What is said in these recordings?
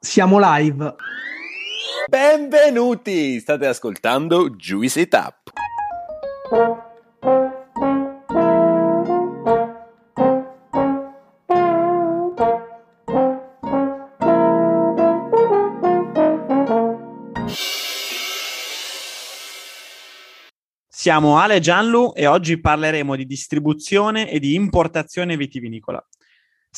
Siamo live. Benvenuti! State ascoltando Juicy Tap. Siamo Ale Gianlu e oggi parleremo di distribuzione e di importazione vitivinicola.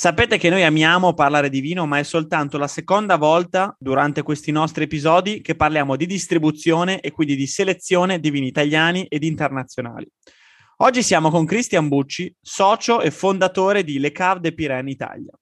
Sapete che noi amiamo parlare di vino, ma è soltanto la seconda volta durante questi nostri episodi che parliamo di distribuzione e quindi di selezione di vini italiani ed internazionali. Oggi siamo con Cristian Bucci, socio e fondatore di Le Cave de Pirene Italia.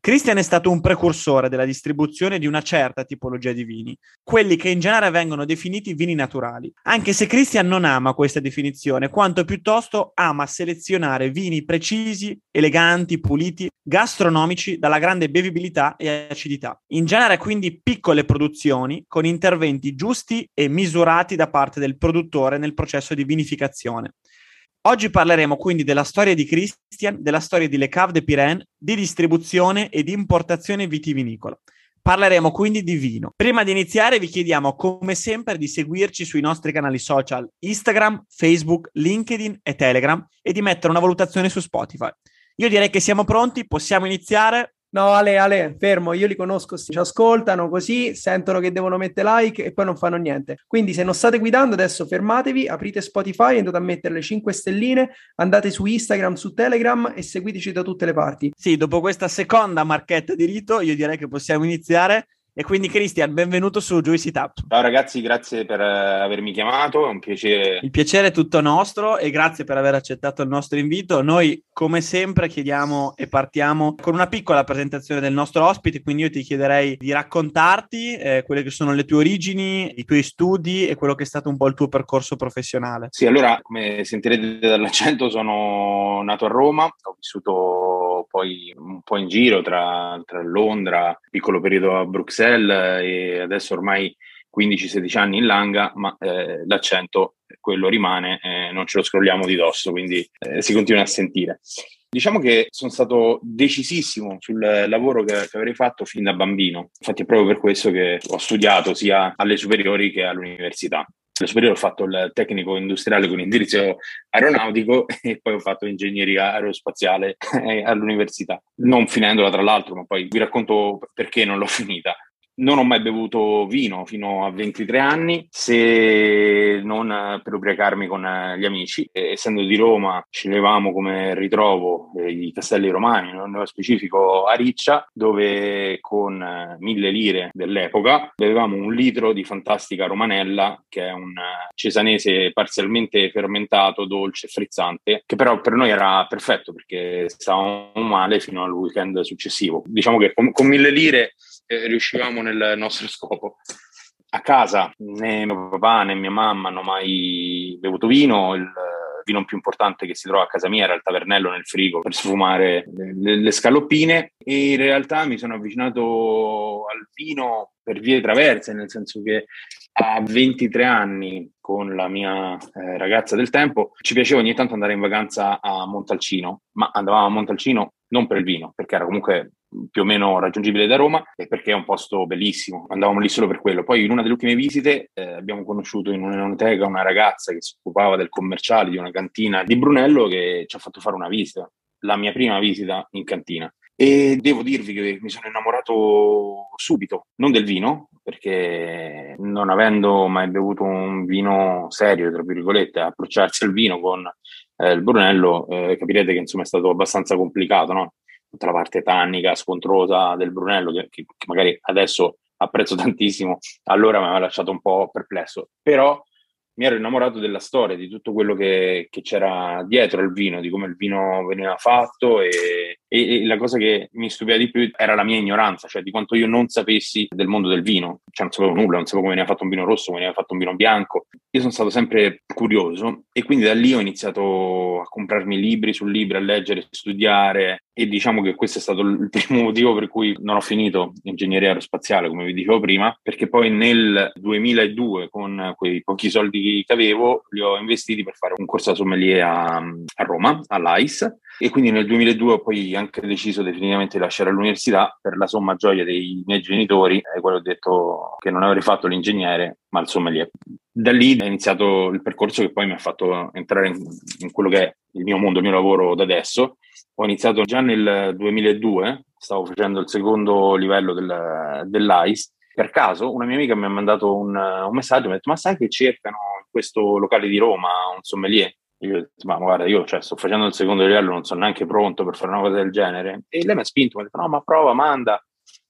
Christian è stato un precursore della distribuzione di una certa tipologia di vini, quelli che in genere vengono definiti vini naturali, anche se Christian non ama questa definizione, quanto piuttosto ama selezionare vini precisi, eleganti, puliti, gastronomici dalla grande bevibilità e acidità. In genere quindi piccole produzioni con interventi giusti e misurati da parte del produttore nel processo di vinificazione. Oggi parleremo quindi della storia di Christian, della storia di Le Cave de Pirene, di distribuzione e di importazione vitivinicola. Parleremo quindi di vino. Prima di iniziare vi chiediamo come sempre di seguirci sui nostri canali social Instagram, Facebook, LinkedIn e Telegram e di mettere una valutazione su Spotify. Io direi che siamo pronti, possiamo iniziare. No, Ale, Ale, fermo, io li conosco, ci ascoltano così, sentono che devono mettere like e poi non fanno niente. Quindi se non state guidando adesso fermatevi, aprite Spotify, andate a mettere le 5 stelline, andate su Instagram, su Telegram e seguiteci da tutte le parti. Sì, dopo questa seconda marchetta di rito, io direi che possiamo iniziare. E quindi Cristian, benvenuto su Juicy Tap. Ciao ragazzi, grazie per uh, avermi chiamato, è un piacere. Il piacere è tutto nostro e grazie per aver accettato il nostro invito. Noi come sempre chiediamo e partiamo con una piccola presentazione del nostro ospite, quindi io ti chiederei di raccontarti eh, quelle che sono le tue origini, i tuoi studi e quello che è stato un po' il tuo percorso professionale. Sì, allora come sentirete dall'accento sono nato a Roma, ho vissuto poi un po' in giro tra, tra Londra, piccolo periodo a Bruxelles Bruxelles e adesso ormai 15-16 anni in Langa, ma eh, l'accento quello rimane, eh, non ce lo scrolliamo di dosso, quindi eh, si continua a sentire. Diciamo che sono stato decisissimo sul lavoro che, che, avrei fatto fin da bambino, infatti è proprio per questo che ho studiato sia alle superiori che all'università. Alle superiori ho fatto il tecnico industriale con indirizzo aeronautico e poi ho fatto ingegneria aerospaziale eh, all'università, non finendola tra l'altro, ma poi vi racconto perché non l'ho finita. Non ho mai bevuto vino fino a 23 anni, se non per ubriacarmi con gli amici. Essendo di Roma, sceglievamo come ritrovo eh, i castelli romani, nello specifico a Riccia, dove con eh, mille lire dell'epoca bevevamo un litro di fantastica romanella, che è un cesanese parzialmente fermentato, dolce, frizzante, che però per noi era perfetto perché stavamo male fino al weekend successivo. Diciamo che con, con mille lire eh, riuscivamo nel nostro scopo. A casa né mio papà né mia mamma hanno mai bevuto vino, il vino più importante che si trova a casa mia era il tavernello nel frigo per sfumare le, le scaloppine e in realtà mi sono avvicinato al vino per vie traverse, nel senso che a 23 anni con la mia eh, ragazza del tempo ci piaceva ogni tanto andare in vacanza a Montalcino, ma andavamo a Montalcino non per il vino, perché era comunque più o meno raggiungibile da Roma e perché è un posto bellissimo. Andavamo lì solo per quello. Poi in una delle ultime visite eh, abbiamo conosciuto in un'enoteca una ragazza che si occupava del commerciale di una cantina di Brunello che ci ha fatto fare una visita, la mia prima visita in cantina. E devo dirvi che mi sono innamorato subito, non del vino, perché non avendo mai bevuto un vino serio, tra virgolette, approcciarsi al vino con eh, il Brunello, eh, capirete che insomma è stato abbastanza complicato, no? Tutta la parte tannica, scontrosa del Brunello, che, che magari adesso apprezzo tantissimo, allora mi aveva lasciato un po' perplesso. Però mi ero innamorato della storia, di tutto quello che, che c'era dietro al vino, di come il vino veniva fatto e, e, e, la cosa che mi stupiva di più era la mia ignoranza, cioè di quanto io non sapessi del mondo del vino, cioè non sapevo nulla, non sapevo come veniva fatto un vino rosso, come veniva fatto un vino bianco, io sono stato sempre curioso e quindi da lì ho iniziato a comprarmi libri su libri, a leggere, studiare. E diciamo che questo è stato il primo motivo per cui non ho finito ingegneria aerospaziale, come vi dicevo prima, perché poi nel 2002 con quei pochi soldi che avevo li ho investiti per fare un corso da sommelier a, a Roma, all'AIS e quindi nel 2002 ho poi anche deciso definitivamente di lasciare l'università per la somma gioia dei miei genitori e quello ho detto che non avrei fatto l'ingegnere ma il sommelier. Da lì è iniziato il percorso che poi mi ha fatto entrare in, in quello che è il mio mondo, il mio lavoro da adesso. Ho iniziato già nel 2002, stavo facendo il secondo livello del, dell'AIS. Per caso una mia amica mi ha mandato un, un messaggio, mi ha detto ma sai che cercano in questo locale di Roma un sommelier? Io ho detto, ma guarda, io cioè, sto facendo il secondo livello, non sono neanche pronto per fare una cosa del genere. E lei mi ha spinto, mi ha detto, no, ma prova, manda.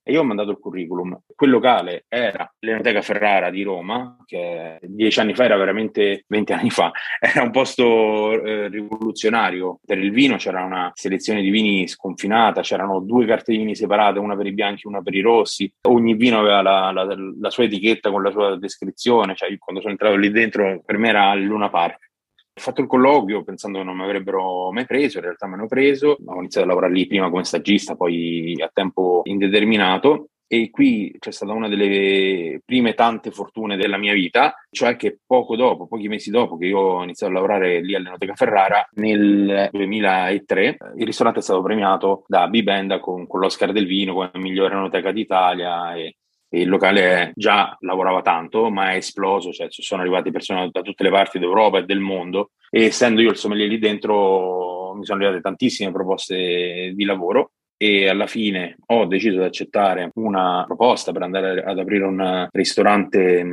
E io ho mandato il curriculum. Quel locale era l'Enoteca Ferrara di Roma, che dieci anni fa era veramente venti anni fa. Era un posto eh, rivoluzionario per il vino, c'era una selezione di vini sconfinata, c'erano due carte di vini separate, una per i bianchi e una per i rossi. Ogni vino aveva la, la, la sua etichetta con la sua descrizione. Cioè, quando sono entrato lì dentro, per me era Luna Park. Ho fatto il colloquio pensando che non mi avrebbero mai preso, in realtà mi hanno preso, ho iniziato a lavorare lì prima come stagista, poi a tempo indeterminato e qui c'è stata una delle prime tante fortune della mia vita, cioè che poco dopo, pochi mesi dopo che io ho iniziato a lavorare lì all'Enoteca Ferrara, nel 2003 il ristorante è stato premiato da Bibenda con, con l'Oscar del Vino come migliore enoteca d'Italia e il locale già lavorava tanto, ma è esploso, cioè sono arrivate persone da tutte le parti d'Europa e del mondo e essendo io il sommelier lì dentro mi sono arrivate tantissime proposte di lavoro e alla fine ho deciso di accettare una proposta per andare ad aprire un ristorante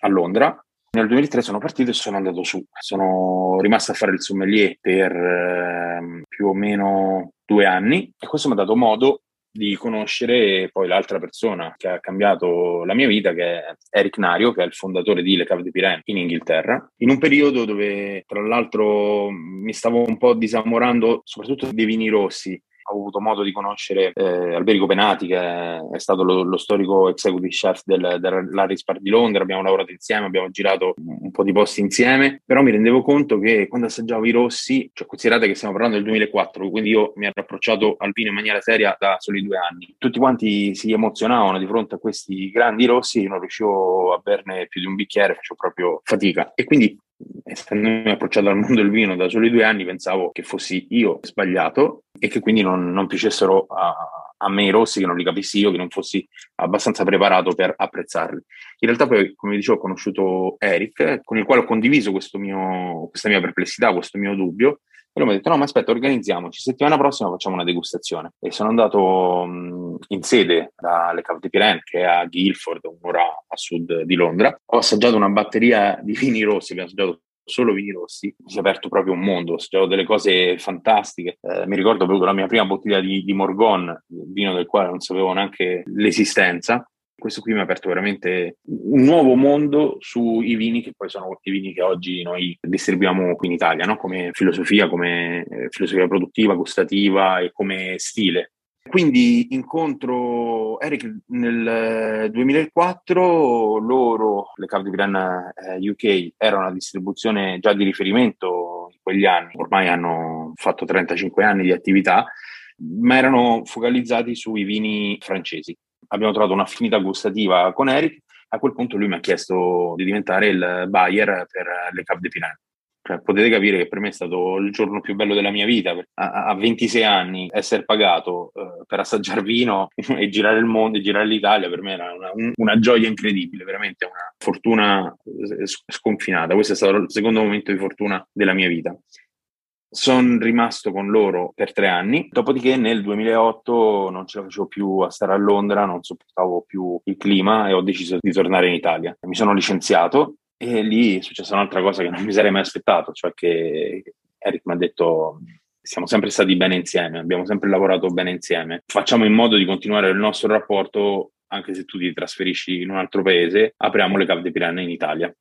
a Londra. Nel 2003 sono partito e sono andato su. Sono rimasto a fare il sommelier per eh, più o meno due anni e questo mi ha dato modo di conoscere poi l'altra persona che ha cambiato la mia vita, che è Eric Nario, che è il fondatore di Le Cave de Pirene in Inghilterra, in un periodo dove tra l'altro mi stavo un po' disamorando soprattutto dei vini rossi ho avuto modo di conoscere eh, Alberico Penati, che è stato lo, lo storico executive chef del, dell'Harris Bar di Londra. Abbiamo lavorato insieme, abbiamo girato un po' di posti insieme, però mi rendevo conto che quando assaggiavo i rossi, cioè considerate che stiamo parlando del 2004, quindi io mi ero approcciato al vino in maniera seria da soli due anni. Tutti quanti si emozionavano di fronte a questi grandi rossi, io non riuscivo a berne più di un bicchiere, facevo proprio fatica. E quindi essendomi approcciato al mondo del vino da soli due anni, pensavo che fossi io sbagliato e che quindi non, non piacessero a, a, me i rossi, che non li capissi io, che non fossi abbastanza preparato per apprezzarli. In realtà poi, come dicevo, ho conosciuto Eric, con il quale ho condiviso mio, questa mia perplessità, questo mio dubbio, e lui mi ha detto, no, ma aspetta, organizziamoci, settimana prossima facciamo una degustazione. E sono andato in sede dalle Cave de Pirene, che è a Guildford, un'ora a sud di Londra. Ho assaggiato una batteria di vini rossi, abbiamo assaggiato solo vini rossi, mi si è aperto proprio un mondo, ho assaggiato delle cose fantastiche. Eh, mi ricordo bevuto la mia prima bottiglia di, di Morgon, vino del quale non sapevo neanche l'esistenza, questo qui mi ha aperto veramente un nuovo mondo sui vini che poi sono i vini che oggi noi distribuiamo qui in Italia, no? come filosofia, come eh, filosofia produttiva, gustativa e come stile. Quindi incontro Eric nel 2004, loro, le Cave di eh, UK, era una distribuzione già di riferimento in quegli anni, ormai hanno fatto 35 anni di attività, ma erano focalizzati sui vini francesi abbiamo trovato un'affinità gustativa con Eric. A quel punto lui mi ha chiesto di diventare il buyer per le Cap de Pinan. Cioè, potete capire che per me è stato il giorno più bello della mia vita. A, a 26 anni, essere pagato uh, per assaggiare vino e girare il mondo e girare l'Italia per me era una, un, una gioia incredibile, veramente una fortuna eh, sconfinata. Questo è stato il secondo momento di fortuna della mia vita. Sono rimasto con loro per tre anni, dopodiché nel 2008 non ce la facevo più a stare a Londra, non sopportavo più il clima e ho deciso di tornare in Italia. Mi sono licenziato e lì è successa un'altra cosa che non mi sarei mai aspettato, cioè che Eric mi ha detto siamo sempre stati bene insieme, abbiamo sempre lavorato bene insieme, facciamo in modo di continuare il nostro rapporto anche se tu ti trasferisci in un altro paese, apriamo le cave di Piranha in Italia.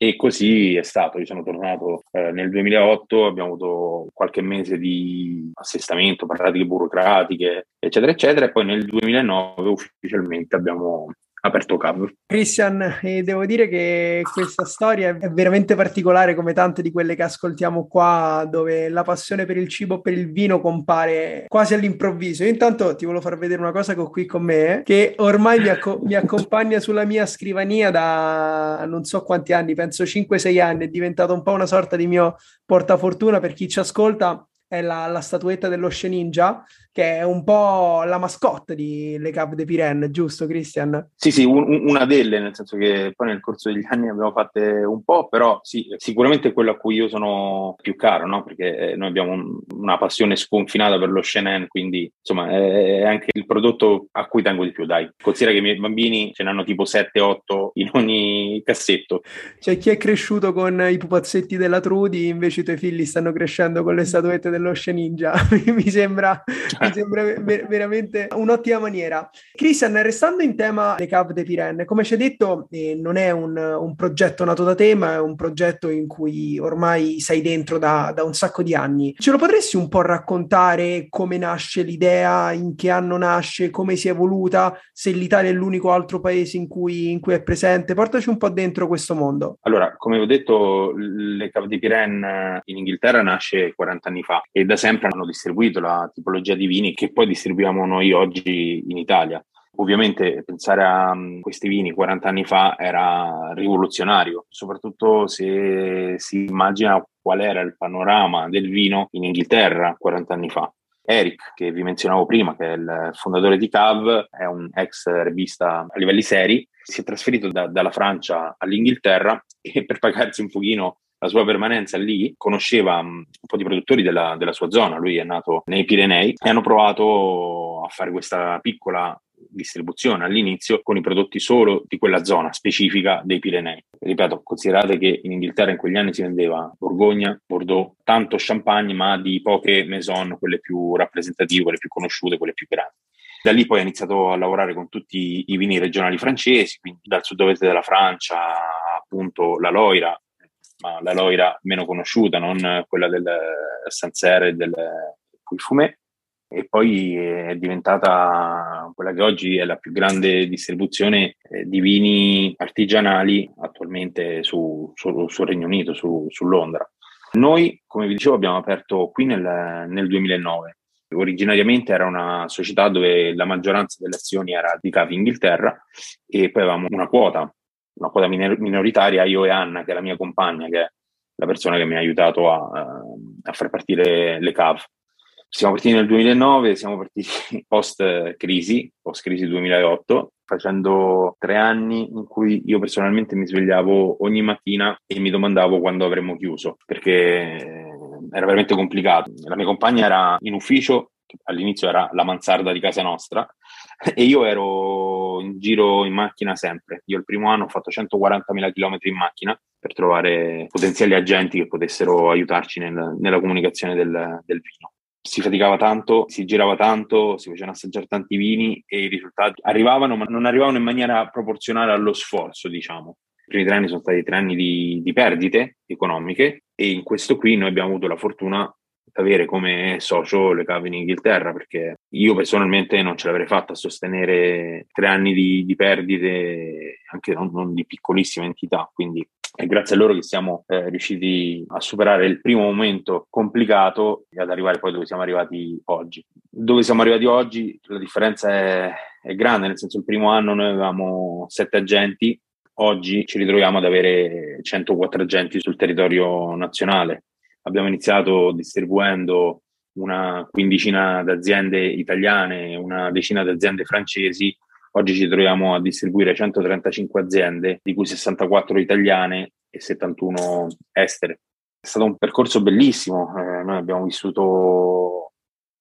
E così è stato, io sono tornato eh, nel 2008, abbiamo avuto qualche mese di assestamento, pratiche burocratiche, eccetera, eccetera, e poi nel 2009 ufficialmente abbiamo aperto Cav. Christian, eh, devo dire che questa storia è veramente particolare come tante di quelle che ascoltiamo qua, dove la passione per il cibo, per il vino compare quasi all'improvviso. Io intanto ti volevo far vedere una cosa che ho qui con me, che ormai mi, acco- mi accompagna sulla mia scrivania da non so quanti anni, penso 5-6 anni, è diventato un po' una sorta di mio portafortuna per chi ci ascolta è la, la, statuetta dello Sheninja, che è un po' la mascotte di Le Cave de Pirenne, giusto Christian? Sì, sì, un, una delle, nel senso che poi nel corso degli anni abbiamo fatte un po', però sì, sicuramente è quello a cui io sono più caro, no? perché noi abbiamo un, una passione sconfinata per lo Shenen, quindi insomma è anche il prodotto a cui tengo di più, dai. Considera che i miei bambini ce n'hanno tipo 7-8 in ogni cassetto. Cioè chi è cresciuto con i pupazzetti della Trudy, invece i tuoi figli stanno crescendo con le statuette dello Sheninja, mi sembra mi sembra ver- veramente un'ottima maniera. Christian, restando in tema Le Cave de Pirenne, come ci hai detto, eh, non è un, un, progetto nato da te, ma è un progetto in cui ormai sei dentro da, da, un sacco di anni. Ce lo potresti un po' raccontare come nasce l'idea, in che anno nasce, come si è evoluta, se l'Italia è l'unico altro paese in cui, in cui è presente? Portaci un po' dentro questo mondo. Allora, come ho detto, Le Cave de Pirenne in Inghilterra nasce 40 anni fa e da sempre hanno distribuito la tipologia di vini che poi distribuiamo noi oggi in Italia. Ovviamente pensare a um, questi vini 40 anni fa era rivoluzionario, soprattutto se si immagina qual era il panorama del vino in Inghilterra 40 anni fa. Eric, che vi menzionavo prima, che è il fondatore di Cav, è un ex rivista a livelli seri, si è trasferito da, dalla Francia all'Inghilterra e per pagarsi un pochino la sua permanenza lì, conosceva un po' di produttori della, della sua zona, lui è nato nei Pirenei e hanno provato a fare questa piccola distribuzione all'inizio con i prodotti solo di quella zona specifica dei Pirenei. Ripeto, considerate che in Inghilterra in quegli anni si vendeva Borgogna, Bordeaux, tanto champagne, ma di poche maison, quelle più rappresentative, quelle più conosciute, quelle più grandi. Da lì poi ha iniziato a lavorare con tutti i vini regionali francesi, quindi dal sud-ovest della Francia, appunto la Loira, ma la Loira meno conosciuta, non quella del Sancerre e del Puy e poi è diventata quella che oggi è la più grande distribuzione eh, di vini artigianali attualmente su, su, sul Regno Unito, su, su, Londra. Noi, come vi dicevo, abbiamo aperto qui nel, nel 2009. Originariamente era una società dove la maggioranza delle azioni era di Cavi Inghilterra e poi avevamo una quota una quota minoritaria, io e Anna, che è la mia compagna, che è la persona che mi ha aiutato a, a far partire le CAV. Siamo partiti nel 2009, siamo partiti post crisi, post crisi 2008, facendo tre anni in cui io personalmente mi svegliavo ogni mattina e mi domandavo quando avremmo chiuso, perché era veramente complicato. La mia compagna era in ufficio, all'inizio era la mansarda di casa nostra, e io ero in giro in macchina sempre. Io il primo anno ho fatto 140.000 km in macchina per trovare potenziali agenti che potessero aiutarci nel, nella comunicazione del, del vino si faticava tanto, si girava tanto, si facevano assaggiare tanti vini e i risultati arrivavano, ma non arrivavano in maniera proporzionale allo sforzo, diciamo. I primi tre anni sono stati tre anni di, di perdite economiche e in questo qui noi abbiamo avuto la fortuna avere come socio le cave in Inghilterra perché io personalmente non ce l'avrei fatta a sostenere tre anni di, di perdite anche non, non, di piccolissima entità quindi è grazie a loro che siamo eh, riusciti a superare il primo momento complicato e ad arrivare poi dove siamo arrivati oggi. Dove siamo arrivati oggi la differenza è, è grande, nel senso il primo anno noi avevamo sette agenti, oggi ci ritroviamo ad avere 104 agenti sul territorio nazionale Abbiamo iniziato distribuendo una quindicina d'aziende italiane, una decina di aziende francesi. Oggi ci troviamo a distribuire 135 aziende, di cui 64 italiane e 71 estere. È stato un percorso bellissimo. Eh, noi abbiamo vissuto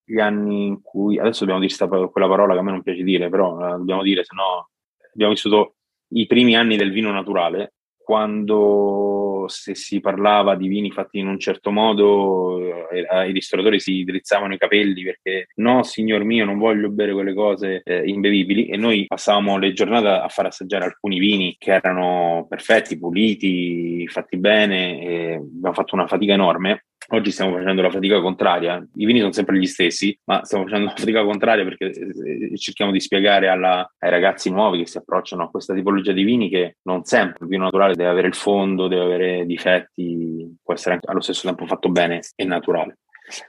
gli anni in cui adesso dobbiamo dire quella parola che a me non piace dire, però la dobbiamo dire, se no abbiamo vissuto i primi anni del vino naturale, quando se si parlava di vini fatti in un certo modo, eh, ai ristoratori si drizzavano i capelli perché no, signor mio, non voglio bere quelle cose eh, imbevibili. E noi passavamo le giornate a far assaggiare alcuni vini che erano perfetti, puliti, fatti bene. abbiamo fatto una fatica enorme Oggi stiamo facendo la fatica contraria. I vini sono sempre gli stessi, ma stiamo facendo la fatica contraria perché eh, cerchiamo di spiegare alla, ai ragazzi nuovi che si approcciano a questa tipologia di vini che non sempre il vino naturale deve avere il fondo, deve avere difetti, può essere allo stesso tempo fatto bene e naturale.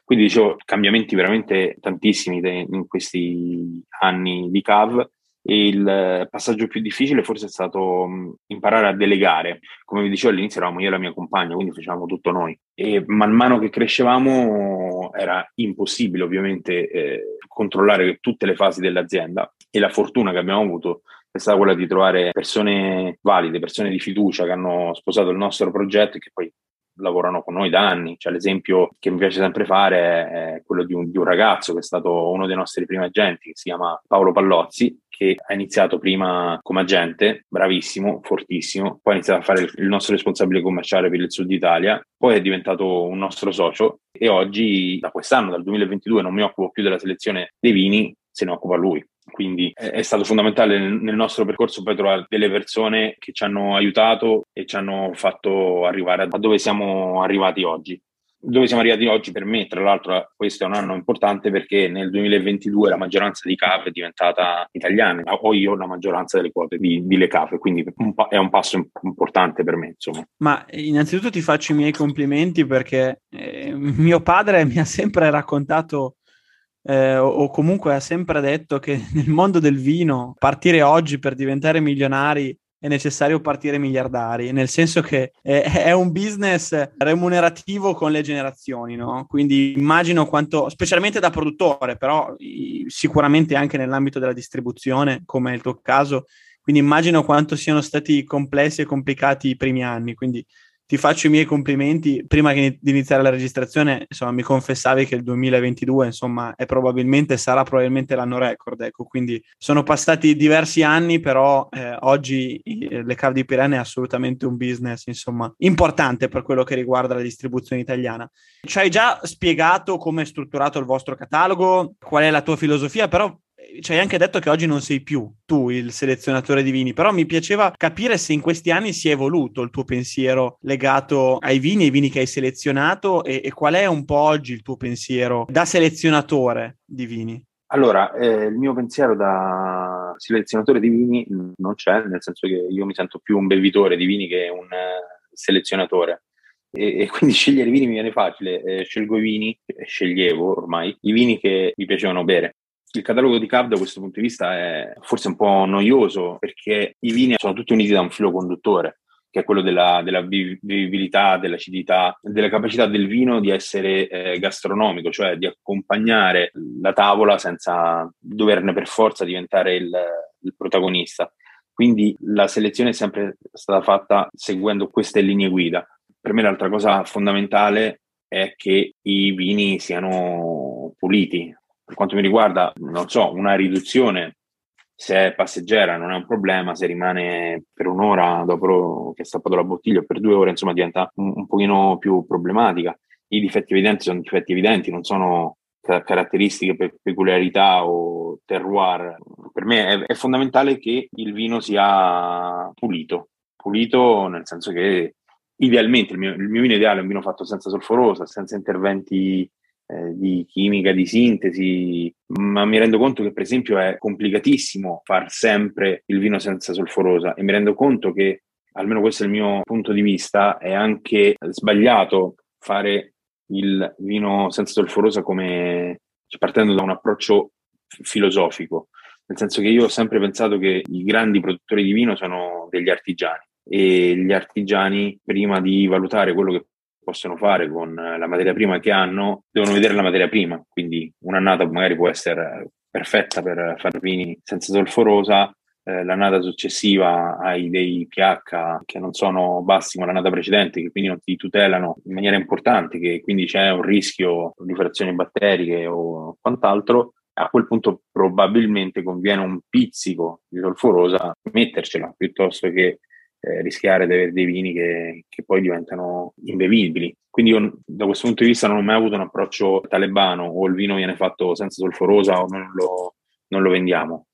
Quindi dicevo, cambiamenti veramente tantissimi in questi anni di CAV il passaggio più difficile forse è stato imparare a delegare. Come vi dicevo all'inizio eravamo io e la mia compagna, quindi facevamo tutto noi. E man mano che crescevamo era impossibile ovviamente eh, controllare tutte le fasi dell'azienda e la fortuna che abbiamo avuto è stata quella di trovare persone valide, persone di fiducia che hanno sposato il nostro progetto e che poi lavorano con noi da anni. Cioè, l'esempio che mi piace sempre fare è quello di un, di un, ragazzo che è stato uno dei nostri primi agenti, che si chiama Paolo Pallozzi, che ha iniziato prima come agente, bravissimo, fortissimo, poi ha iniziato a fare il, nostro responsabile commerciale per il sud Italia, poi è diventato un nostro socio e oggi, da quest'anno, dal 2022, non mi occupo più della selezione dei vini, se ne occupa lui. Quindi è stato fondamentale nel nostro percorso poi trovare delle persone che ci hanno aiutato e ci hanno fatto arrivare a dove siamo arrivati oggi. Dove siamo arrivati oggi per me, tra l'altro, questo è un anno importante perché nel 2022 la maggioranza di CAF è diventata italiana, ho io la maggioranza delle quote di, di Le CAF, quindi un pa- è un passo importante per me. Insomma. Ma innanzitutto ti faccio i miei complimenti perché eh, mio padre mi ha sempre raccontato eh, o comunque ha sempre detto che nel mondo del vino partire oggi per diventare milionari è necessario partire miliardari, nel senso che è, è, un business remunerativo con le generazioni, no? Quindi immagino quanto, specialmente da produttore, però sicuramente anche nell'ambito della distribuzione, come è il tuo caso, quindi immagino quanto siano stati complessi e complicati i primi anni. Quindi ti faccio i miei complimenti. Prima di iniziare la registrazione, insomma, mi confessavi che il 2022, insomma, è probabilmente, sarà probabilmente l'anno record, ecco, quindi sono passati diversi anni, però eh, oggi le cave di Pirene è assolutamente un business, insomma, importante per quello che riguarda la distribuzione italiana. Ci hai già spiegato come è strutturato il vostro catalogo, qual è la tua filosofia, però ci hai anche detto che oggi non sei più tu il selezionatore di vini, però mi piaceva capire se in questi anni si è evoluto il tuo pensiero legato ai vini, ai vini che hai selezionato e, e qual è un po' oggi il tuo pensiero da selezionatore di vini. Allora, eh, il mio pensiero da selezionatore di vini non c'è, nel senso che io mi sento più un bevitore di vini che un eh, selezionatore. E, e, quindi scegliere i vini mi viene facile. Eh, scelgo i vini, sceglievo ormai, i vini che mi piacevano bere il catalogo di Cav da questo punto di vista è forse un po' noioso perché i vini sono tutti uniti da un filo conduttore che è quello della, della vivibilità, dell'acidità, della capacità del vino di essere eh, gastronomico, cioè di accompagnare la tavola senza doverne per forza diventare il, il protagonista. Quindi la selezione è sempre stata fatta seguendo queste linee guida. Per me l'altra cosa fondamentale è che i vini siano puliti, per quanto mi riguarda, non so, una riduzione se è passeggera non è un problema, se rimane per un'ora dopo che ha stappato la bottiglia o per due ore, insomma, diventa un, un pochino più problematica. I difetti evidenti sono difetti evidenti, non sono caratteristiche, pe- peculiarità o terroir. Per me è, è fondamentale che il vino sia pulito, pulito nel senso che idealmente il mio, il mio vino ideale è un vino fatto senza solforosa, senza interventi eh, di chimica, di sintesi, ma mi rendo conto che per esempio è complicatissimo far sempre il vino senza solforosa e mi rendo conto che, almeno questo è il mio punto di vista, è anche sbagliato fare il vino senza solforosa come cioè, partendo da un approccio filosofico, nel senso che io ho sempre pensato che i grandi produttori di vino sono degli artigiani e gli artigiani prima di valutare quello che possono fare con la materia prima che hanno, devono vedere la materia prima, quindi un'annata magari può essere perfetta per fare vini senza solforosa, eh, l'annata successiva hai dei pH che non sono bassi ma l'annata precedente che quindi non ti tutelano in maniera importante, che quindi c'è un rischio di frazioni batteriche o quant'altro, a quel punto probabilmente conviene un pizzico di solforosa mettercela piuttosto che eh, rischiare di avere dei vini che, che poi diventano imbevibili. Quindi io da questo punto di vista non ho mai avuto un approccio talebano o il vino viene fatto senza solforosa o non lo, non lo vendiamo.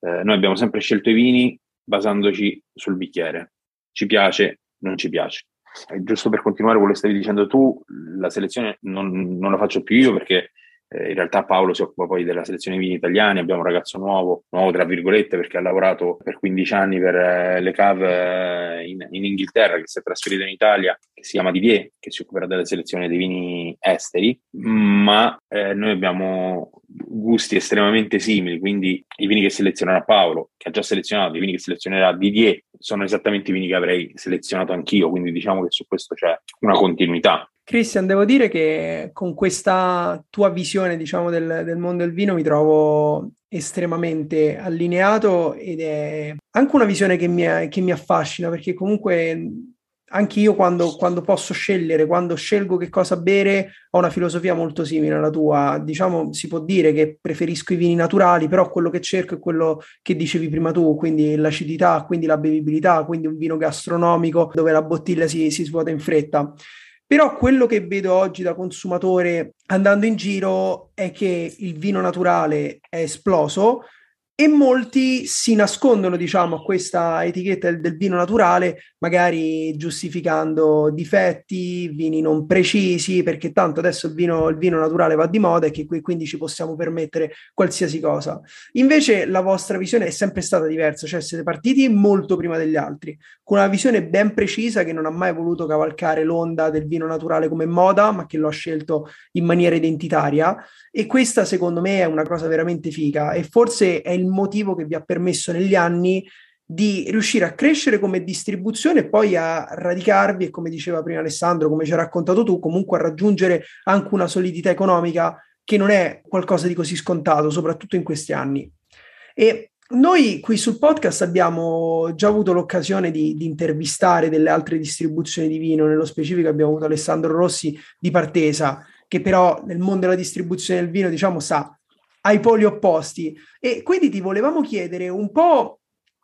Eh, noi abbiamo sempre scelto i vini basandoci sul bicchiere. Ci piace, non ci piace. E giusto per continuare quello che stavi dicendo tu, la selezione non, non la faccio più io perché in realtà Paolo si occupa poi della selezione vini italiani, abbiamo un ragazzo nuovo, nuovo tra virgolette perché ha lavorato per 15 anni per eh, le cave eh, in, in, Inghilterra, che si è trasferito in Italia, che si chiama Didier, che si occuperà della selezione dei vini esteri, ma eh, noi abbiamo gusti estremamente simili, quindi i vini che selezionerà Paolo, che ha già selezionato, i vini che selezionerà Didier, sono esattamente i vini che avrei selezionato anch'io, quindi diciamo che su questo c'è una continuità. Christian, devo dire che con questa tua visione, diciamo, del, del, mondo del vino mi trovo estremamente allineato ed è anche una visione che mi, che mi affascina perché comunque anche io quando, quando, posso scegliere, quando scelgo che cosa bere, ho una filosofia molto simile alla tua. Diciamo, si può dire che preferisco i vini naturali, però quello che cerco è quello che dicevi prima tu, quindi l'acidità, quindi la bevibilità, quindi un vino gastronomico dove la bottiglia si, si svuota in fretta. Però quello che vedo oggi da consumatore andando in giro è che il vino naturale è esploso, e molti si nascondono, diciamo, a questa etichetta del, vino naturale, magari giustificando difetti, vini non precisi, perché tanto adesso il vino, il vino naturale va di moda e che qui quindi ci possiamo permettere qualsiasi cosa. Invece la vostra visione è sempre stata diversa, cioè siete partiti molto prima degli altri, con una visione ben precisa che non ha mai voluto cavalcare l'onda del vino naturale come moda, ma che lo ha scelto in maniera identitaria e questa secondo me è una cosa veramente figa e forse è il motivo che vi ha permesso negli anni di riuscire a crescere come distribuzione e poi a radicarvi e come diceva prima Alessandro, come ci hai raccontato tu, comunque a raggiungere anche una solidità economica che non è qualcosa di così scontato, soprattutto in questi anni. E noi qui sul podcast abbiamo già avuto l'occasione di, di, intervistare delle altre distribuzioni di vino, nello specifico abbiamo avuto Alessandro Rossi di Partesa, che però nel mondo della distribuzione del vino, diciamo, sta ai poli opposti. E quindi ti volevamo chiedere un po'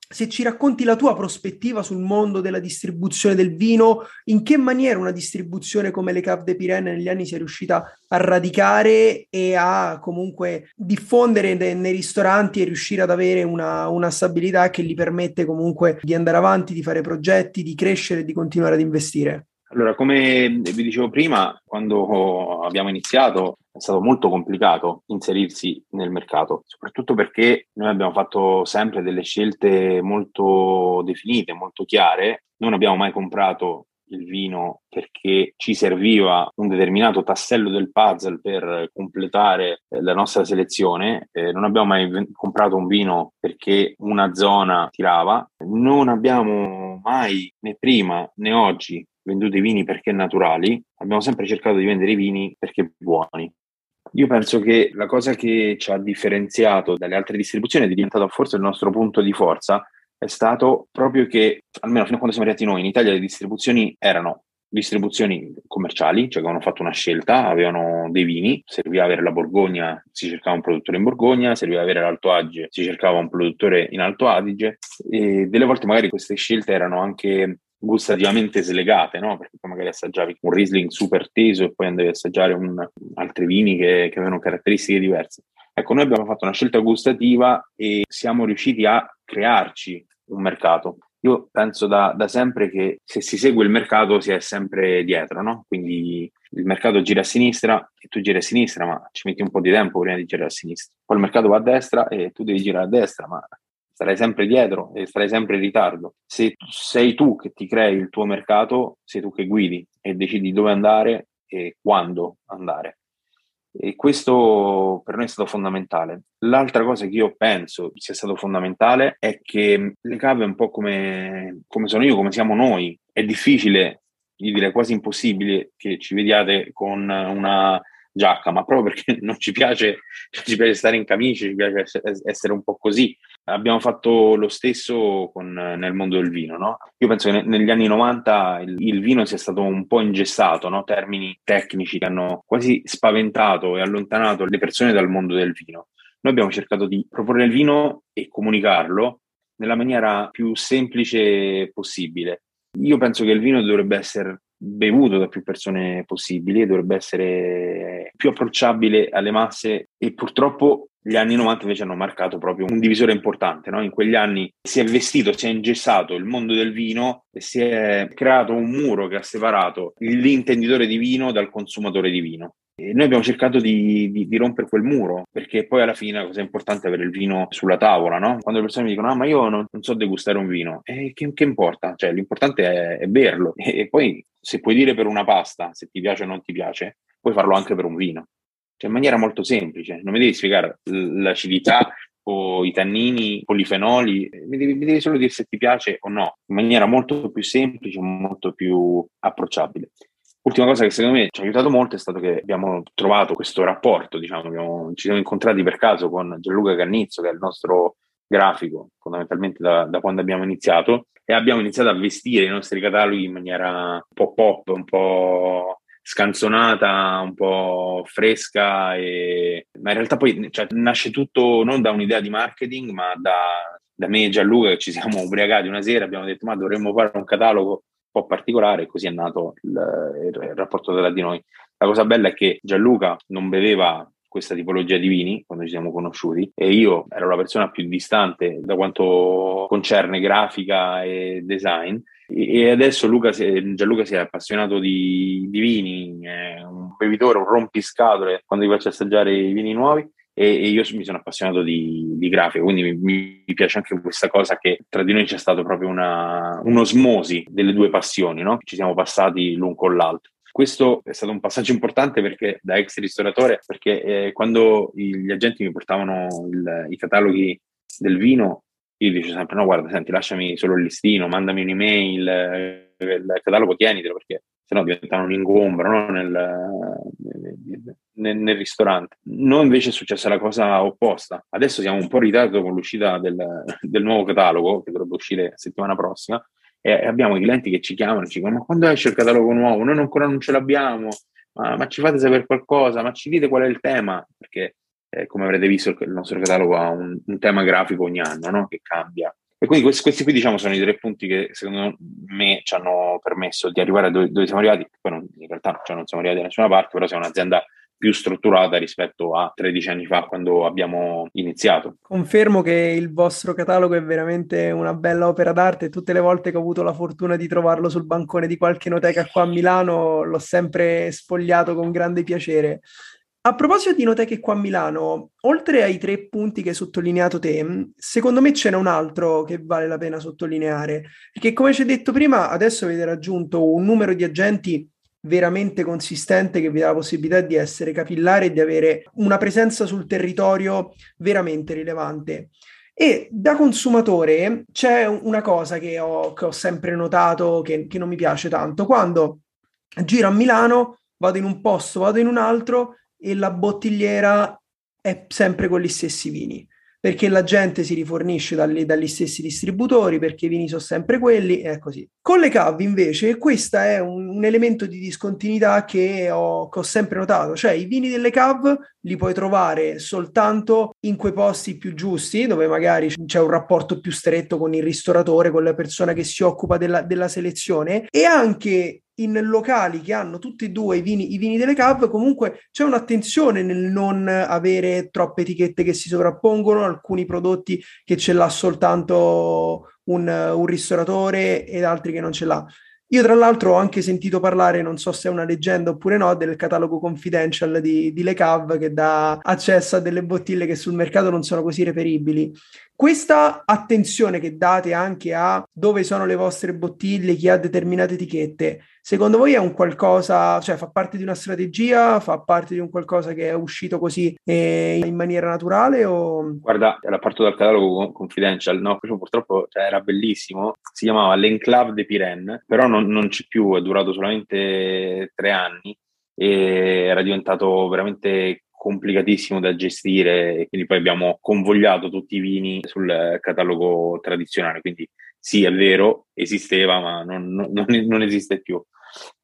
se ci racconti la tua prospettiva sul mondo della distribuzione del vino, in che maniera una distribuzione come le Cave de Pirenne negli anni sia riuscita a radicare e a comunque diffondere de- nei ristoranti e riuscire ad avere una, una stabilità che gli permette comunque di andare avanti, di fare progetti, di crescere e di continuare ad investire. Allora, come vi dicevo prima, quando abbiamo iniziato è stato molto complicato inserirsi nel mercato, soprattutto perché noi abbiamo fatto sempre delle scelte molto definite, molto chiare. Non abbiamo mai comprato il vino perché ci serviva un determinato tassello del puzzle per completare eh, la nostra selezione. Eh, non abbiamo mai v- comprato un vino perché una zona tirava. Non abbiamo mai né prima né oggi venduto i vini perché naturali, abbiamo sempre cercato di vendere i vini perché buoni. Io penso che la cosa che ci ha differenziato dalle altre distribuzioni è diventato forse il nostro punto di forza, è stato proprio che, almeno fino a quando siamo arrivati noi, in Italia le distribuzioni erano distribuzioni commerciali, cioè che avevano fatto una scelta, avevano dei vini, serviva avere la Borgogna, si cercava un produttore in Borgogna, serviva avere l'Alto Adige, si cercava un produttore in Alto Adige e delle volte magari queste scelte erano anche gustativamente slegate, no? Perché poi magari assaggiavi un Riesling super teso e poi andavi a assaggiare un, altri vini che, che avevano caratteristiche diverse. Ecco, noi abbiamo fatto una scelta gustativa e siamo riusciti a crearci un mercato. Io penso da, da, sempre che se si segue il mercato si è sempre dietro, no? Quindi il mercato gira a sinistra e tu giri a sinistra, ma ci metti un po' di tempo prima di girare a sinistra. Poi il mercato va a destra e tu devi girare a destra, ma starai sempre dietro e starai sempre in ritardo. Se sei tu che ti crei il tuo mercato, sei tu che guidi e decidi dove andare e quando andare. E questo per noi è stato fondamentale. L'altra cosa che io penso sia stato fondamentale è che le cave, un po' come, come sono io, come siamo noi, è difficile, io direi quasi impossibile che ci vediate con una giacca, ma proprio perché non ci piace, ci piace stare in camicia, ci piace essere un po' così. Abbiamo fatto lo stesso con, nel mondo del vino, no? Io penso che negli anni 90 il, il vino sia stato un po' ingessato, no? Termini tecnici che hanno quasi spaventato e allontanato le persone dal mondo del vino. Noi abbiamo cercato di proporre il vino e comunicarlo nella maniera più semplice possibile. Io penso che il vino dovrebbe essere bevuto da più persone possibili, dovrebbe essere più approcciabile alle masse e purtroppo gli anni 90 invece hanno marcato proprio un divisore importante. No? In quegli anni si è vestito, si è ingessato il mondo del vino e si è creato un muro che ha separato l'intenditore di vino dal consumatore di vino. E noi abbiamo cercato di, di, di, rompere quel muro, perché poi alla fine la cosa importante è avere il vino sulla tavola, no? Quando le persone mi dicono, ah, ma io non, non so degustare un vino, e che, che importa? Cioè, l'importante è, è berlo. E, e, poi, se puoi dire per una pasta, se ti piace o non ti piace, puoi farlo anche per un vino. Cioè, in maniera molto semplice. Non mi devi spiegare l'acidità o i tannini, i polifenoli, mi devi, mi devi solo dire se ti piace o no, in maniera molto più semplice, molto più approcciabile. Ultima cosa che secondo me ci ha aiutato molto è stato che abbiamo trovato questo rapporto, diciamo, abbiamo, ci siamo incontrati per caso con Gianluca Cannizzo, che è il nostro grafico, fondamentalmente da, da, quando abbiamo iniziato, e abbiamo iniziato a vestire i nostri cataloghi in maniera un po' pop, un po' scanzonata, un po' fresca, e... ma in realtà poi cioè, nasce tutto non da un'idea di marketing, ma da, da me e Gianluca che ci siamo ubriacati una sera, abbiamo detto ma dovremmo fare un catalogo po' particolare così è nato il, il rapporto tra di noi. La cosa bella è che Gianluca non beveva questa tipologia di vini quando ci siamo conosciuti e io ero la persona più distante da quanto concerne grafica e design e adesso Luca Gianluca si è appassionato di, di vini, è un bevitore, un rompiscatole quando vi faccio assaggiare i vini nuovi e, e io mi sono appassionato di, di grafica, quindi mi, mi, piace anche questa cosa che tra di noi c'è stato proprio una, un'osmosi delle due passioni, no? ci siamo passati l'un con l'altro. Questo è stato un passaggio importante perché da ex ristoratore, perché eh, quando gli agenti mi portavano il, i cataloghi del vino, io dicevo sempre: no, guarda, senti, lasciami solo il listino, mandami un'email, eh, il catalogo tienitelo perché sennò diventano un ingombro no? nel, nel, nel, ristorante. Noi invece è successa la cosa opposta. Adesso siamo un po' in ritardo con l'uscita del, del nuovo catalogo, che dovrebbe uscire settimana prossima, e abbiamo i clienti che ci chiamano ci dicono: Ma quando esce il catalogo nuovo? Noi ancora non ce l'abbiamo, ma, ma ci fate sapere qualcosa, ma ci dite qual è il tema? Perché, eh, come avrete visto, il nostro catalogo ha un, un tema grafico ogni anno no? che cambia. E quindi questi, questi, qui diciamo sono i tre punti che secondo me ci hanno permesso di arrivare dove, dove siamo arrivati. Poi non, in realtà cioè non siamo arrivati da nessuna parte, però siamo un'azienda più strutturata rispetto a 13 anni fa quando abbiamo iniziato. Confermo che il vostro catalogo è veramente una bella opera d'arte tutte le volte che ho avuto la fortuna di trovarlo sul bancone di qualche noteca qua a Milano l'ho sempre sfogliato con grande piacere. A proposito di Noteche qua a Milano, oltre ai tre punti che hai sottolineato te, secondo me ce n'è un altro che vale la pena sottolineare, perché come ci hai detto prima, adesso avete raggiunto un numero di agenti veramente consistente che vi dà la possibilità di essere capillare e di avere una presenza sul territorio veramente rilevante. E da consumatore c'è una cosa che ho, che ho sempre notato che, che non mi piace tanto. Quando giro a Milano, vado in un posto, vado in un altro e la bottigliera è sempre con gli stessi vini perché la gente si rifornisce dalle, dagli stessi distributori, perché i vini sono sempre quelli, e così. Con le CAV invece questo è un, un, elemento di discontinuità che ho, che ho, sempre notato, cioè i vini delle CAV li puoi trovare soltanto in quei posti più giusti, dove magari c'è un rapporto più stretto con il ristoratore, con la persona che si occupa della, della selezione, e anche in locali che hanno tutti e due i vini, i vini delle cave, comunque c'è un'attenzione nel non avere troppe etichette che si sovrappongono, alcuni prodotti che ce l'ha soltanto un, un ristoratore ed altri che non ce l'ha. Io tra l'altro ho anche sentito parlare, non so se è una leggenda oppure no, del catalogo confidential di, di Le Cave che dà accesso a delle bottiglie che sul mercato non sono così reperibili. Questa attenzione che date anche a dove sono le vostre bottiglie, chi ha determinate etichette, secondo voi è un qualcosa, cioè fa parte di una strategia, fa parte di un qualcosa che è uscito così eh, in maniera naturale? O... Guarda, era parto dal catalogo confidential, no, questo purtroppo cioè, era bellissimo, si chiamava L'Enclave de Pirenne, però non, non c'è più, è durato solamente tre anni e era diventato veramente complicatissimo da gestire e quindi poi abbiamo convogliato tutti i vini sul catalogo tradizionale, quindi sì, è vero, esisteva, ma non, non, non esiste più.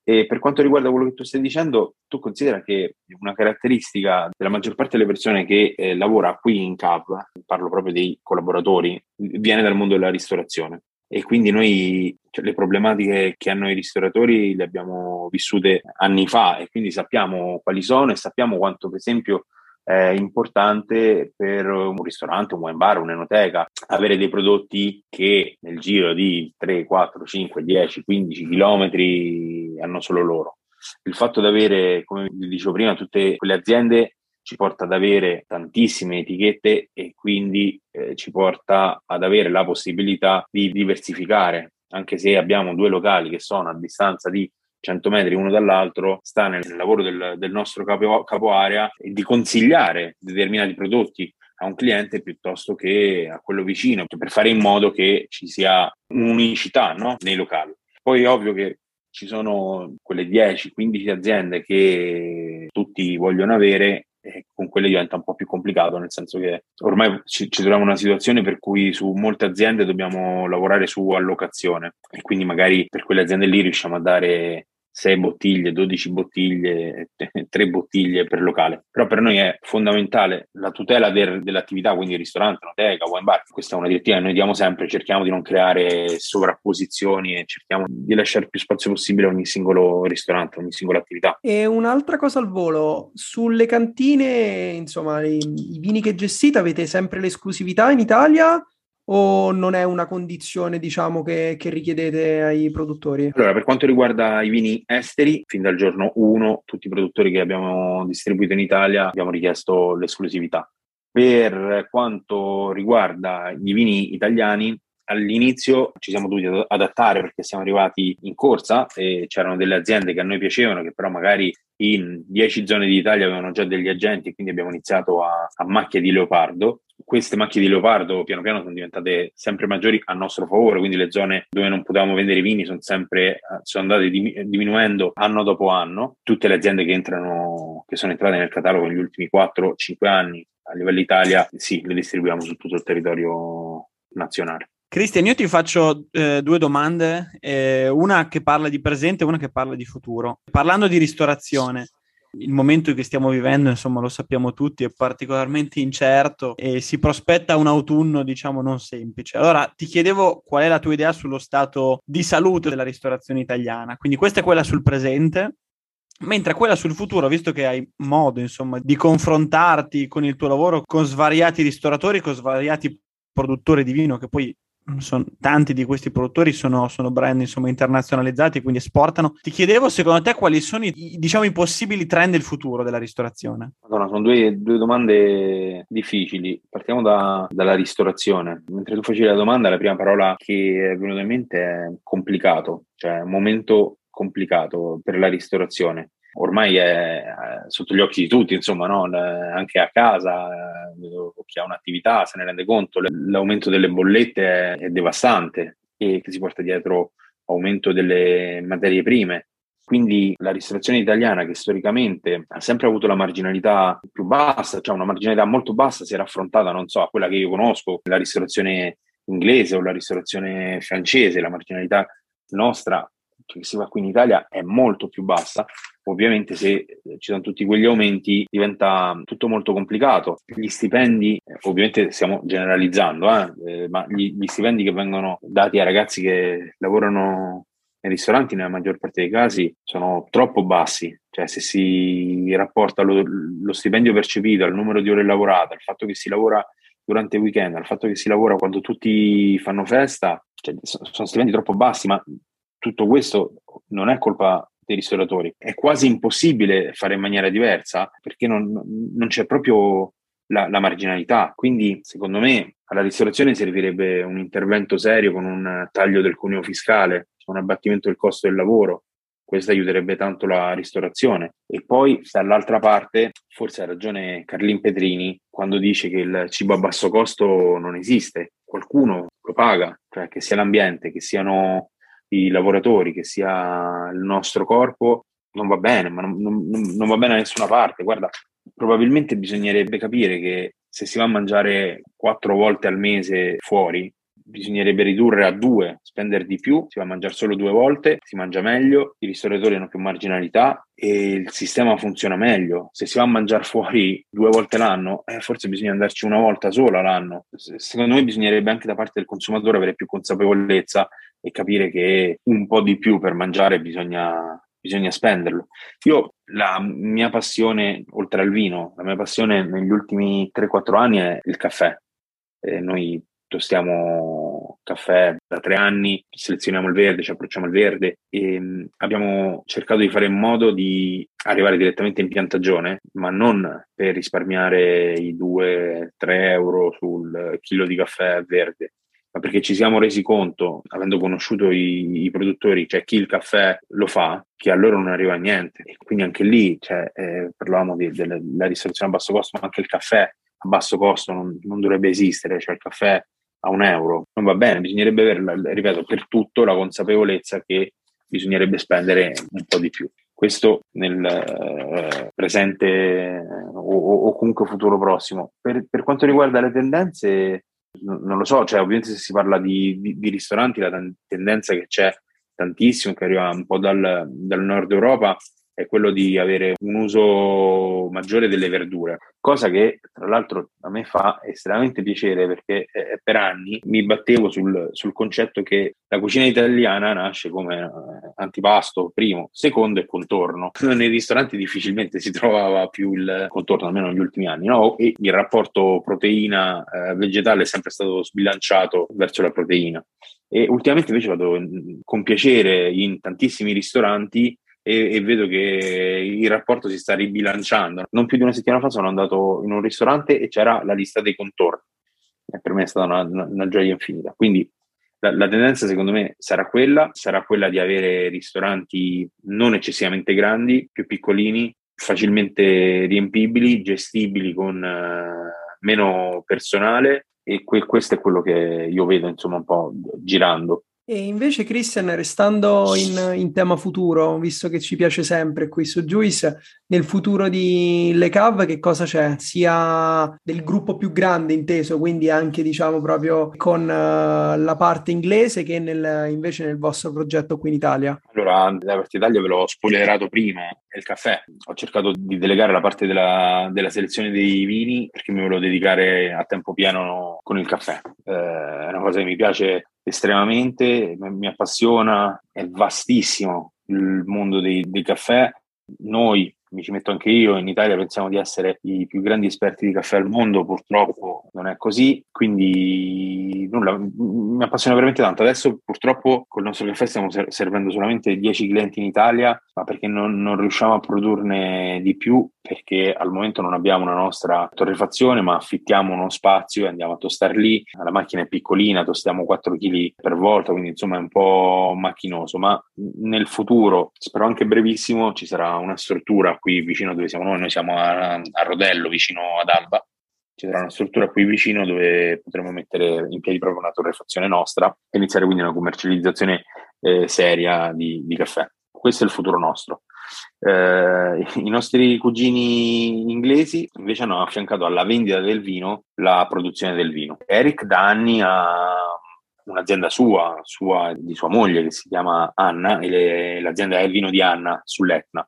E per quanto riguarda quello che tu stai dicendo, tu considera che una caratteristica della maggior parte delle persone che eh, lavora qui in CAV, parlo proprio dei collaboratori, viene dal mondo della ristorazione. E quindi noi cioè, le problematiche che hanno i ristoratori le abbiamo vissute anni fa e quindi sappiamo quali sono e sappiamo quanto, per esempio, è importante per un ristorante, un wine bar, un'enoteca, avere dei prodotti che nel giro di 3, 4, 5, 10, 15 chilometri hanno solo loro. Il fatto di avere, come vi dicevo prima, tutte quelle aziende ci porta ad avere tantissime etichette e quindi eh, ci porta ad avere la possibilità di diversificare, anche se abbiamo due locali che sono a distanza di 100 metri uno dall'altro, sta nel lavoro del, del nostro capo, capo area di consigliare determinati prodotti a un cliente piuttosto che a quello vicino, per fare in modo che ci sia un'unicità no? nei locali. Poi è ovvio che ci sono quelle 10-15 aziende che tutti vogliono avere e con quelle diventa un po' più complicato, nel senso che ormai ci, ci troviamo in una situazione per cui su molte aziende dobbiamo lavorare su allocazione e quindi magari per quelle aziende lì riusciamo a dare 6 bottiglie, 12 bottiglie, 3 bottiglie per locale. Però per noi è fondamentale la tutela del, dell'attività, quindi ristorante, noteca, wine bar. Questa è una direttiva che noi diamo sempre, cerchiamo di non creare sovrapposizioni e cerchiamo di lasciare più spazio possibile a ogni singolo ristorante, a ogni singola attività. E un'altra cosa al volo, sulle cantine, insomma, i, i vini che gestite avete sempre l'esclusività in Italia o non è una condizione, diciamo, che, che, richiedete ai produttori? Allora, per quanto riguarda i vini esteri, fin dal giorno 1, tutti i produttori che abbiamo distribuito in Italia abbiamo richiesto l'esclusività. Per quanto riguarda i vini italiani, all'inizio ci siamo dovuti adattare perché siamo arrivati in corsa e c'erano delle aziende che a noi piacevano, che però magari in 10 zone d'Italia avevano già degli agenti quindi abbiamo iniziato a, a macchie di leopardo queste macchie di leopardo piano piano sono diventate sempre maggiori a nostro favore, quindi le zone dove non potevamo vendere vini sono sempre sono andate diminuendo anno dopo anno. Tutte le aziende che entrano, che sono entrate nel catalogo negli ultimi 4-5 anni a livello Italia, sì, le distribuiamo su tutto il territorio nazionale. Cristian, io ti faccio eh, due domande, eh, una che parla di presente e una che parla di futuro. Parlando di ristorazione, il momento che stiamo vivendo, insomma, lo sappiamo tutti, è particolarmente incerto e si prospetta un autunno, diciamo, non semplice. Allora, ti chiedevo qual è la tua idea sullo stato di salute della ristorazione italiana. Quindi questa è quella sul presente. Mentre quella sul futuro, visto che hai modo, insomma, di confrontarti con il tuo lavoro con svariati ristoratori, con svariati produttori di vino che poi sono, tanti di questi produttori sono, sono, brand insomma internazionalizzati, quindi esportano. Ti chiedevo, secondo te, quali sono i, diciamo, i possibili trend del futuro della ristorazione? Madonna, sono due, due domande difficili. Partiamo da, dalla ristorazione. Mentre tu facevi la domanda, la prima parola che è venuta in mente è complicato, cioè momento complicato per la ristorazione ormai è sotto gli occhi di tutti, insomma, no? anche a casa, eh, chi ha un'attività se ne rende conto, l'aumento delle bollette è devastante e che si porta dietro aumento delle materie prime. Quindi la ristorazione italiana, che storicamente ha sempre avuto la marginalità più bassa, cioè una marginalità molto bassa, si era affrontata, non so, a quella che io conosco, la ristorazione inglese o la ristorazione francese, la marginalità nostra che si fa qui in Italia è molto più bassa. Ovviamente se ci sono tutti quegli aumenti diventa tutto molto complicato. Gli stipendi, ovviamente stiamo generalizzando, eh, eh, ma gli, gli stipendi che vengono dati ai ragazzi che lavorano nei ristoranti nella maggior parte dei casi sono troppo bassi, cioè se si rapporta lo, lo, stipendio percepito al numero di ore lavorate, al fatto che si lavora durante il weekend, al fatto che si lavora quando tutti fanno festa, cioè, sono stipendi troppo bassi, ma tutto questo non è colpa dei ristoratori. È quasi impossibile fare in maniera diversa perché non, non c'è proprio la, la, marginalità. Quindi, secondo me, alla ristorazione servirebbe un intervento serio con un taglio del cuneo fiscale, un abbattimento del costo del lavoro. Questo aiuterebbe tanto la ristorazione. E poi, dall'altra parte, forse ha ragione Carlin Petrini quando dice che il cibo a basso costo non esiste. Qualcuno lo paga, cioè che sia l'ambiente, che siano i lavoratori, che sia il nostro corpo, non va bene, ma non, non, non va bene da nessuna parte. Guarda, probabilmente bisognerebbe capire che se si va a mangiare quattro volte al mese fuori, bisognerebbe ridurre a due, spendere di più, si va a mangiare solo due volte, si mangia meglio, i ristoratori hanno più marginalità e il sistema funziona meglio. Se si va a mangiare fuori due volte l'anno, eh, forse bisogna andarci una volta sola l'anno. Secondo me bisognerebbe anche da parte del consumatore avere più consapevolezza e capire che un po' di più per mangiare bisogna, bisogna spenderlo. Io la mia passione, oltre al vino, la mia passione negli ultimi 3-4 anni è il caffè. Eh, noi tostiamo caffè da tre anni, selezioniamo il verde, ci approcciamo al verde e mh, abbiamo cercato di fare in modo di arrivare direttamente in piantagione, ma non per risparmiare i 2-3 euro sul chilo di caffè verde, ma perché ci siamo resi conto, avendo conosciuto i, i, produttori, cioè chi il caffè lo fa, che a loro non arriva niente. E quindi anche lì, cioè, eh, parlavamo della ristorazione a basso costo, ma anche il caffè a basso costo non, non dovrebbe esistere, cioè il caffè a un euro. Non va bene, bisognerebbe avere, ripeto, per tutto la consapevolezza che bisognerebbe spendere un po' di più. Questo nel eh, presente eh, o, o, comunque futuro prossimo. Per, per, quanto riguarda le tendenze, non lo so, cioè ovviamente se si parla di, di, di ristoranti la tendenza che c'è tantissimo, che arriva un po' dal, dal nord Europa, è quello di avere un uso maggiore delle verdure, cosa che tra l'altro a me fa estremamente piacere perché eh, per anni mi battevo sul, sul, concetto che la cucina italiana nasce come eh, antipasto primo, secondo e contorno. Nei ristoranti difficilmente si trovava più il contorno, almeno negli ultimi anni, no? e il rapporto proteina eh, è sempre stato sbilanciato verso la proteina. E ultimamente invece vado con piacere in tantissimi ristoranti e, e, vedo che il rapporto si sta ribilanciando. Non più di una settimana fa sono andato in un ristorante e c'era la lista dei contorni. E per me è stata una, una, una gioia infinita. Quindi la, la, tendenza secondo me sarà quella, sarà quella di avere ristoranti non eccessivamente grandi, più piccolini, facilmente riempibili, gestibili con uh, meno personale e que- questo è quello che io vedo insomma un po' girando. E invece, Christian, restando in, in, tema futuro, visto che ci piace sempre qui su Juice, nel futuro di Le Cav che cosa c'è? Sia del gruppo più grande inteso, quindi anche diciamo proprio con uh, la parte inglese che nel, invece nel vostro progetto qui in Italia? Allora, la parte Italia ve l'ho spoilerato prima, è il caffè. Ho cercato di delegare la parte della, della selezione dei vini perché mi volevo dedicare a tempo pieno con il caffè. Eh, è una cosa che mi piace estremamente, mi appassiona, è vastissimo il mondo dei, dei caffè. Noi mi ci metto anche io, in Italia pensiamo di essere i più grandi esperti di caffè al mondo, purtroppo non è così, quindi nulla, mi appassiona veramente tanto. Adesso purtroppo col nostro caffè stiamo servendo solamente 10 clienti in Italia, ma perché non, non riusciamo a produrne di più, perché al momento non abbiamo una nostra torrefazione, ma affittiamo uno spazio e andiamo a tostare lì. La macchina è piccolina, tostiamo 4 kg per volta, quindi insomma è un po' macchinoso, ma nel futuro, spero anche brevissimo, ci sarà una struttura qui vicino dove siamo noi, noi siamo a, a Rodello, vicino ad Alba, ci sarà una struttura qui vicino dove potremo mettere in piedi proprio una torrefazione nostra e iniziare quindi una commercializzazione eh, seria di, di, caffè. Questo è il futuro nostro. Eh, I nostri cugini inglesi invece hanno affiancato alla vendita del vino la produzione del vino. Eric da anni ha un'azienda sua, sua, di sua moglie che si chiama Anna e le, l'azienda è il vino di Anna sull'Etna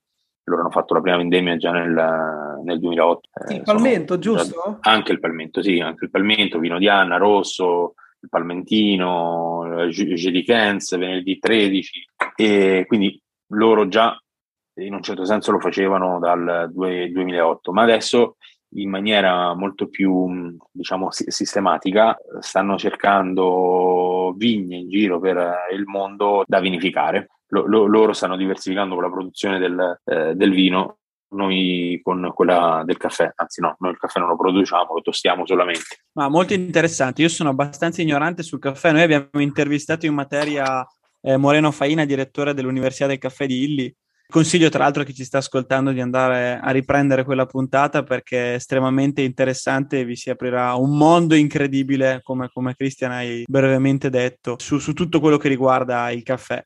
loro hanno fatto la prima vendemmia già nel, nel 2008. Il eh, palmento, giusto? Anche il palmento, sì, anche il palmento, vino di Anna, rosso, il palmentino, Gedicens, venerdì 13 e quindi loro già in un certo senso lo facevano dal 2008, ma adesso in maniera molto più diciamo sistematica stanno cercando vigne in giro per il mondo da vinificare. Lo, lo, loro stanno diversificando con la produzione del, eh, del vino, noi con quella del caffè, anzi no, noi il caffè non lo produciamo, lo tostiamo solamente. Ma molto interessante, io sono abbastanza ignorante sul caffè, noi abbiamo intervistato in materia eh, Moreno Faina, direttore dell'Università del Caffè di Illy, Consiglio tra l'altro a chi ci sta ascoltando di andare a riprendere quella puntata perché è estremamente interessante e vi si aprirà un mondo incredibile, come, come Cristian hai brevemente detto, su, su tutto quello che riguarda il caffè.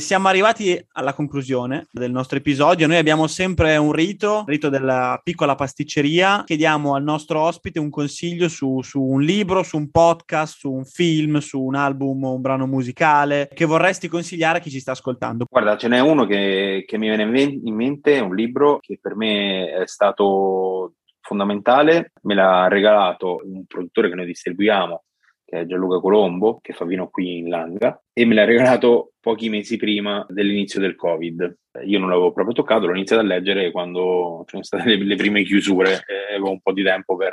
Siamo arrivati alla conclusione del nostro episodio. Noi abbiamo sempre un rito, il rito della piccola pasticceria. Chiediamo al nostro ospite un consiglio su, su, un libro, su un podcast, su un film, su un album un brano musicale che vorresti consigliare a chi ci sta ascoltando. Guarda, ce n'è uno che, che mi viene in mente, un libro che per me è stato fondamentale. Me l'ha regalato un produttore che noi distribuiamo che è Gianluca Colombo, che fa vino qui in Langa, e me l'ha regalato pochi mesi prima dell'inizio del Covid. Io non l'avevo proprio toccato, l'ho iniziato a leggere quando c'erano state le, le prime chiusure e avevo un po' di tempo per,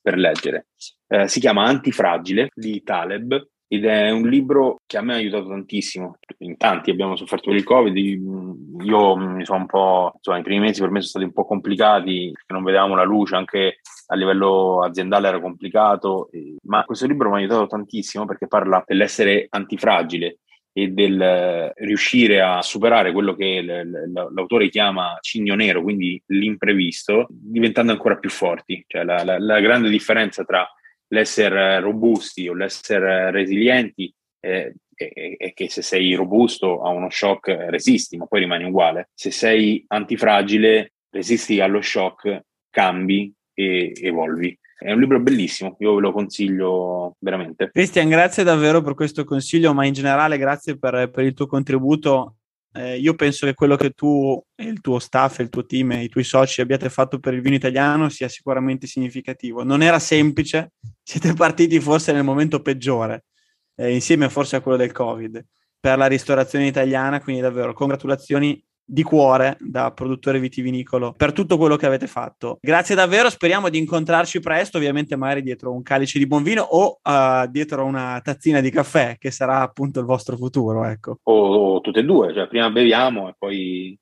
per leggere. Eh, si chiama Antifragile di Taleb ed è un libro che a me ha aiutato tantissimo. In tanti abbiamo sofferto per il Covid, io mi sono un po', insomma, i primi mesi per me sono stati un po' complicati, non vedevamo la luce, anche a livello aziendale era complicato, ma questo libro mi ha aiutato tantissimo perché parla dell'essere antifragile e del riuscire a superare quello che l'autore chiama cigno nero, quindi l'imprevisto, diventando ancora più forti. Cioè la, la, la grande differenza tra l'essere robusti o l'essere resilienti è, è, è, che se sei robusto a uno shock resisti, ma poi rimani uguale. Se sei antifragile, resisti allo shock, cambi e evolvi. È un libro bellissimo, io ve lo consiglio veramente. Cristian, grazie davvero per questo consiglio, ma in generale grazie per, per il tuo contributo eh, io penso che quello che tu e il tuo staff, il tuo team e i tuoi soci abbiate fatto per il vino italiano sia sicuramente significativo. Non era semplice, siete partiti forse nel momento peggiore, eh, insieme forse a quello del Covid, per la ristorazione italiana, quindi davvero congratulazioni di cuore da produttore vitivinicolo per tutto quello che avete fatto. Grazie davvero, speriamo di incontrarci presto, ovviamente magari dietro un calice di buon vino o uh, dietro una tazzina di caffè, che sarà appunto il vostro futuro, ecco. O, o tutte e due, cioè prima beviamo e poi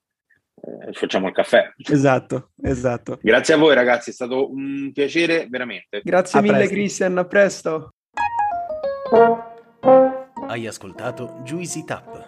eh, facciamo il caffè. Esatto, esatto. Grazie a voi ragazzi, è stato un piacere veramente. Grazie a mille presto. Christian, a presto. Hai ascoltato Juicy Tap